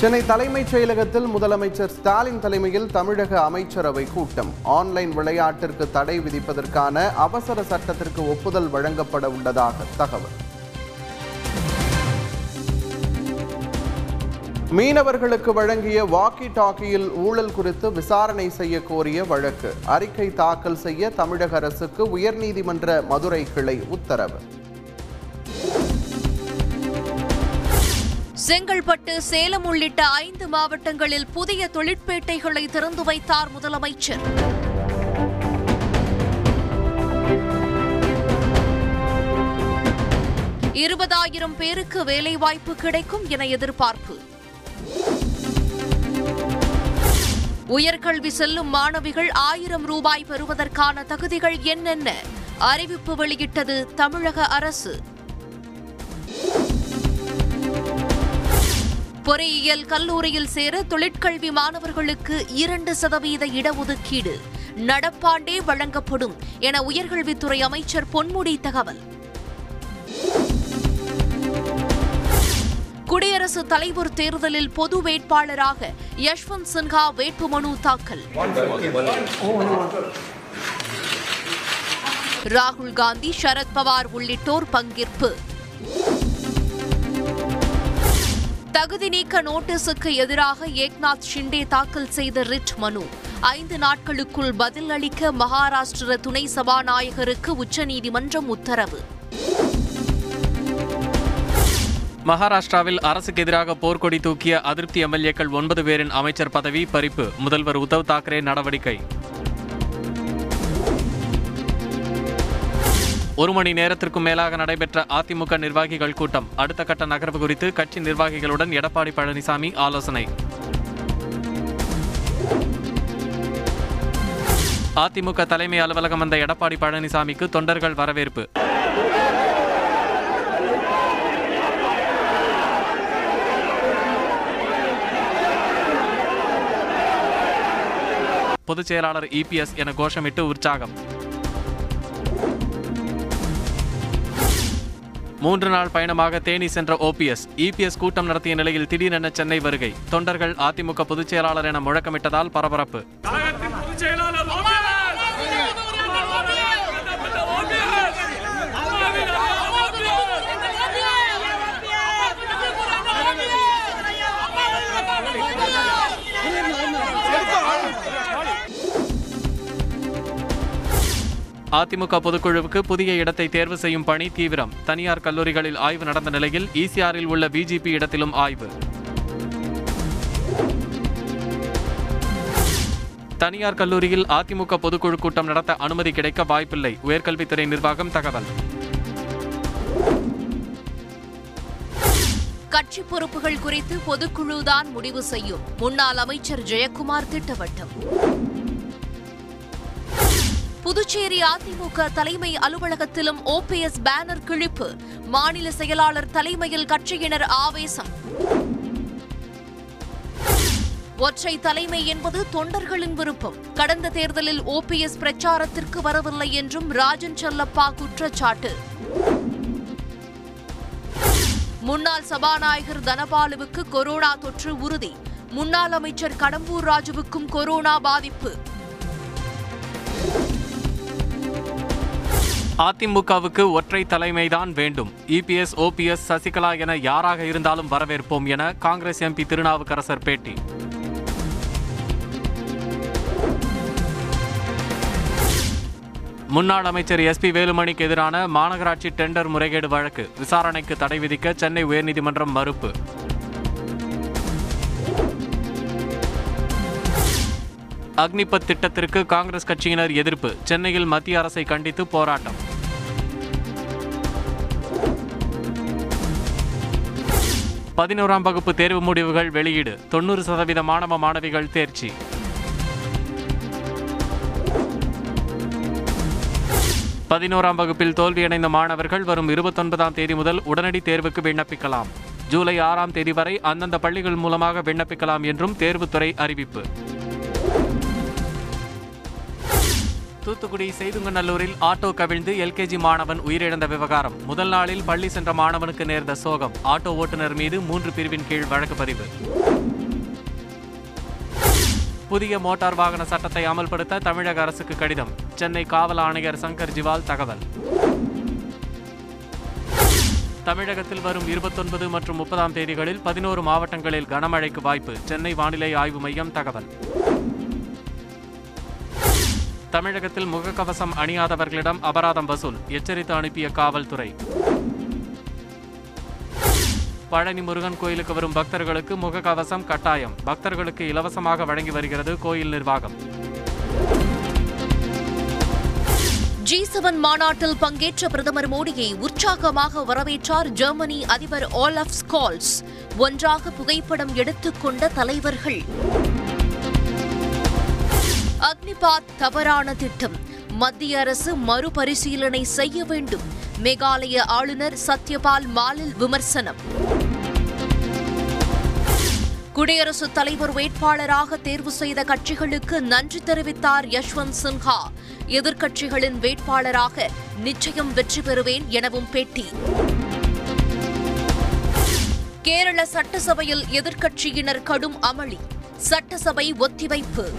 சென்னை தலைமைச் செயலகத்தில் முதலமைச்சர் ஸ்டாலின் தலைமையில் தமிழக அமைச்சரவை கூட்டம். ஆன்லைன் விளையாட்டிற்கு தடை விதிப்பதற்கான அவசர சட்டத்திற்கு ஒப்புதல் வழங்கப்பட உள்ளதாக தகவல். மீனவர்களுக்கு வழங்கிய வாக்கி டாக்கியில் ஊழல் குறித்து விசாரணை செய்ய கோரிய வழக்கு. அறிக்கை தாக்கல் செய்ய தமிழக அரசுக்கு உயர்நீதிமன்ற மதுரை கிளை உத்தரவு. செங்கல்பட்டு சேலம் உள்ளிட்ட ஐந்து மாவட்டங்களில் புதிய தொழிற்பேட்டைகளை திறந்து வைத்தார் முதலமைச்சர். இருபதாயிரம் பேருக்கு வேலைவாய்ப்பு கிடைக்கும் என எதிர்பார்ப்பு. உயர்கல்வி செல்லும் மாணவிகள் ஆயிரம் ரூபாய் பெறுவதற்கான தகுதிகள் என்னென்ன? அறிவிப்பு வெளியிட்டது தமிழக அரசு. பொறியியல் கல்லூரியில் சேர தொழிற்கல்வி மாணவர்களுக்கு இரண்டு சதவீத இடஒதுக்கீடு நடப்பாண்டே வழங்கப்படும் என உயர்கல்வித்துறை அமைச்சர் பொன்முடி தகவல். குடியரசுத் தலைவர் தேர்தலில் பொது வேட்பாளராக யஷ்வந்த் சின்ஹா வேட்புமனு தாக்கல். ராகுல் காந்தி சரத் பவார் உள்ளிட்டோர் பங்கேற்பு. தகுதி நீக்க நோட்டீஸுக்கு எதிராக ஏக்நாத் ஷிண்டே தாக்கல் செய்த ரிட் மனு. ஐந்து நாட்களுக்குள் பதில் அளிக்க மகாராஷ்டிர துணை சபாநாயகருக்கு உச்சநீதிமன்றம் உத்தரவு. மகாராஷ்டிராவில் அரசுக்கு எதிராக போர்க்கொடி தூக்கிய அதிருப்தி எம்எல்ஏக்கள் ஒன்பது பேரின் அமைச்சர் பதவி பறிப்பு. முதல்வர் உத்தவ் தாக்கரே நடவடிக்கை. ஒரு மணி நேரத்திற்கும் மேலாக நடைபெற்ற அதிமுக நிர்வாகிகள் கூட்டம். அடுத்த கட்ட நகர்வு குறித்து கட்சி நிர்வாகிகளுடன் எடப்பாடி பழனிசாமி ஆலோசனை. அதிமுக தலைமை அலுவலகம் வந்த எடப்பாடி பழனிசாமிக்கு தொண்டர்கள் வரவேற்பு. பொதுச் செயலாளர் இபிஎஸ் என கோஷமிட்டு உற்சாகம். மூன்று நாள் பயணமாக தேனி சென்ற ஓபிஎஸ் இபிஎஸ் கூட்டம் நடத்திய நிலையில் திடீரென சென்னை வருகை. தொண்டர்கள் அதிமுக பொதுச் செயலாளர் என முழக்கமிட்டதால் பரபரப்பு. அதிமுக பொதுக்குழுவுக்கு புதிய இடத்தை தேர்வு செய்யும் பணி தீவிரம். தனியார் கல்லூரிகளில் ஆய்வு நடந்த நிலையில் இசிஆரில் உள்ள பிஜேபி இடத்திலும் ஆய்வு. தனியார் கல்லூரியில் அதிமுக பொதுக்குழு கூட்டம் நடத்த அனுமதி கிடைக்க வாய்ப்பில்லை. உயர்கல்வித்துறை நிர்வாகம் தகவல். கட்சி பொறுப்புகள் குறித்து பொதுக்குழுதான் முடிவு செய்யும். முன்னாள் அமைச்சர் ஜெயக்குமார் திட்டவட்டம். புதுச்சேரி அதிமுக தலைமை அலுவலகத்திலும் ஓபிஎஸ் பேனர் கிழிப்பு. மாநில செயலாளர் தலைமையில் கட்சியினர் ஆவேசம். ஒற்றை தலைமை என்பது தொண்டர்களின் விருப்பம். கடந்த தேர்தலில் ஓபிஎஸ் பிரச்சாரத்திற்கு வரவில்லை என்றும் ராஜன் செல்லப்பா குற்றச்சாட்டு. முன்னாள் சபாநாயகர் தனபாலுவுக்கு கொரோனா தொற்று உறுதி. முன்னாள் அமைச்சர் கடம்பூர் ராஜுவுக்கும் கொரோனா பாதிப்பு. அதிமுகவுக்கு ஒற்றை தலைமைதான் வேண்டும். இபிஎஸ் ஓபிஎஸ் சசிகலா என யாராக இருந்தாலும் வரவேற்போம் என காங்கிரஸ் எம்பி திருநாவுக்கரசர் பேட்டி. முன்னாள் அமைச்சர் எஸ்பி வேலுமணிக்கு எதிரான மாநகராட்சி டெண்டர் முறைகேடு வழக்கு. விசாரணைக்கு தடை விதிக்க சென்னை உயர்நீதிமன்றம் மறுப்பு. அக்னிபத் திட்டத்திற்கு காங்கிரஸ் கட்சியினர் எதிர்ப்பு. சென்னையில் மத்திய அரசை கண்டித்து போராட்டம். பதினோராம் வகுப்பு தேர்வு முடிவுகள் வெளியீடு. தொண்ணூறு சதவீத மாணவ மாணவிகள் தேர்ச்சி. பதினோராம் வகுப்பில் தோல்வியடைந்த மாணவர்கள் வரும் இருபத்தொன்பதாம் தேதி முதல் உடனடி தேர்வுக்கு விண்ணப்பிக்கலாம். ஜூலை ஆறாம் தேதி வரை அந்தந்த பள்ளிகள் மூலமாக விண்ணப்பிக்கலாம் என்றும் தேர்வுத்துறை அறிவிப்பு. தூத்துக்குடி செய்துங்கநல்லூரில் ஆட்டோ கவிழ்ந்து எல்கேஜி மாணவன் உயிரிழந்த விவகாரம். முதல் நாளில் பள்ளி சென்ற மாணவனுக்கு நேர்ந்த சோகம். ஆட்டோ ஓட்டுநர் மீது மூன்று பிரிவின் கீழ் வழக்கு பதிவு. புதிய மோட்டார் வாகன சட்டத்தை அமல்படுத்த தமிழக அரசுக்கு கடிதம். சென்னை காவல் ஆணையர் சங்கர் ஜிவால் தகவல். தமிழகத்தில் வரும் இருபத்தொன்பது மற்றும் முப்பதாம் தேதிகளில் பதினோரு மாவட்டங்களில் கனமழைக்கு வாய்ப்பு. சென்னை வானிலை ஆய்வு மையம் தகவல். தமிழகத்தில் முகக்கவசம் அணியாதவர்களிடம் அபராதம் வசூல் எச்சரித்து அனுப்பிய காவல்துறை. பழனி முருகன் கோயிலுக்கு வரும் பக்தர்களுக்கு முகக்கவசம் கட்டாயம். பக்தர்களுக்கு இலவசமாக வழங்கி வருகிறது கோயில் நிர்வாகம். ஜி செவன் மாநாட்டில் பங்கேற்ற பிரதமர் மோடியை உற்சாகமாக வரவேற்றார் ஜெர்மனி அதிபர் ஆலஃப் ஸ்கால்ஸ். ஒன்றாக புகைப்படம் எடுத்துக்கொண்ட தலைவர்கள். அக்னிபாத் தவறான திட்டம். மத்திய அரசு மறுபரிசீலனை செய்ய வேண்டும். மேகாலய ஆளுநர் சத்யபால் மாலில் விமர்சனம். குடியரசுத் தலைவர் வேட்பாளராக தேர்வு செய்த கட்சிகளுக்கு நன்றி தெரிவித்தார் யஷ்வந்த் சின்ஹா. எதிர்க்கட்சிகளின் வேட்பாளராக நிச்சயம் வெற்றி பெறுவேன் எனவும் பேட்டி. கேரள சட்டசபையில் எதிர்க்கட்சியினர் கடும் அமளி. சட்டசபை ஒத்திவைப்பு.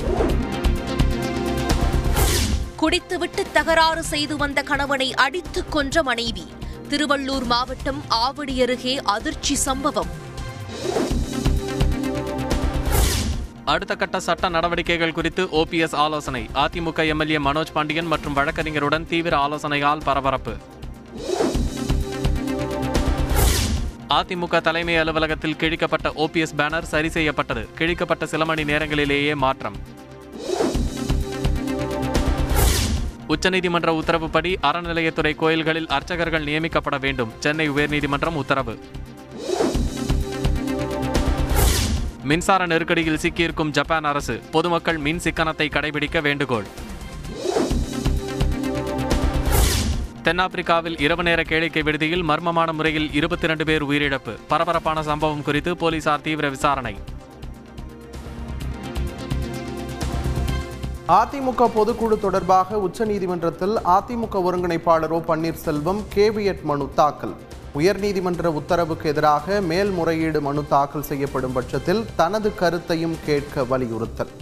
குடித்துவிட்டு தகராறு செய்து வந்த கணவனை அடித்துக் கொன்ற மனைவி. திருவள்ளூர் மாவட்டம் ஆவடி அருகே அதிர்ச்சி சம்பவம். அடுத்த கட்ட சட்ட நடவடிக்கைகள் குறித்து ஓபிஎஸ் ஆலோசனை. அதிமுக எம்எல்ஏ மனோஜ் பாண்டியன் மற்றும் வழக்கறிஞருடன் தீவிர ஆலோசனையால் பரபரப்பு. அதிமுக தலைமை அலுவலகத்தில் கிழிக்கப்பட்ட ஓபிஎஸ் பேனர் சரி செய்யப்பட்டது. கிழிக்கப்பட்ட சில மணி நேரங்களிலேயே மாற்றம். உச்சநீதிமன்ற உத்தரவுப்படி அறநிலையத்துறை கோயில்களில் அர்ச்சகர்கள் நியமிக்கப்பட வேண்டும். சென்னை உயர்நீதிமன்றம் உத்தரவு. மின்சார நெருக்கடியில் சிக்கியிருக்கும் ஜப்பான் அரசு பொதுமக்கள் மின் சிக்கனத்தை கடைபிடிக்க வேண்டுகோள். தென்னாப்பிரிக்காவில் இரவு நேர கேளிக்கை விடுதியில் மர்மமான முறையில் இருபத்தி இரண்டு பேர் உயிரிழப்பு. பரபரப்பான சம்பவம் குறித்து போலீசார் தீவிர விசாரணை. அதிமுக பொதுக்குழு தொடர்பாக உச்சநீதிமன்றத்தில் அதிமுக ஒருங்கிணைப்பாளர் ஓ பன்னீர்செல்வம் கேவியட் மனு தாக்கல். உயர்நீதிமன்ற உத்தரவுக்கு எதிராக மேல்முறையீடு மனு தாக்கல் செய்யப்படும் பட்சத்தில் தனது கருத்தையும் கேட்க வலியுறுத்தல்.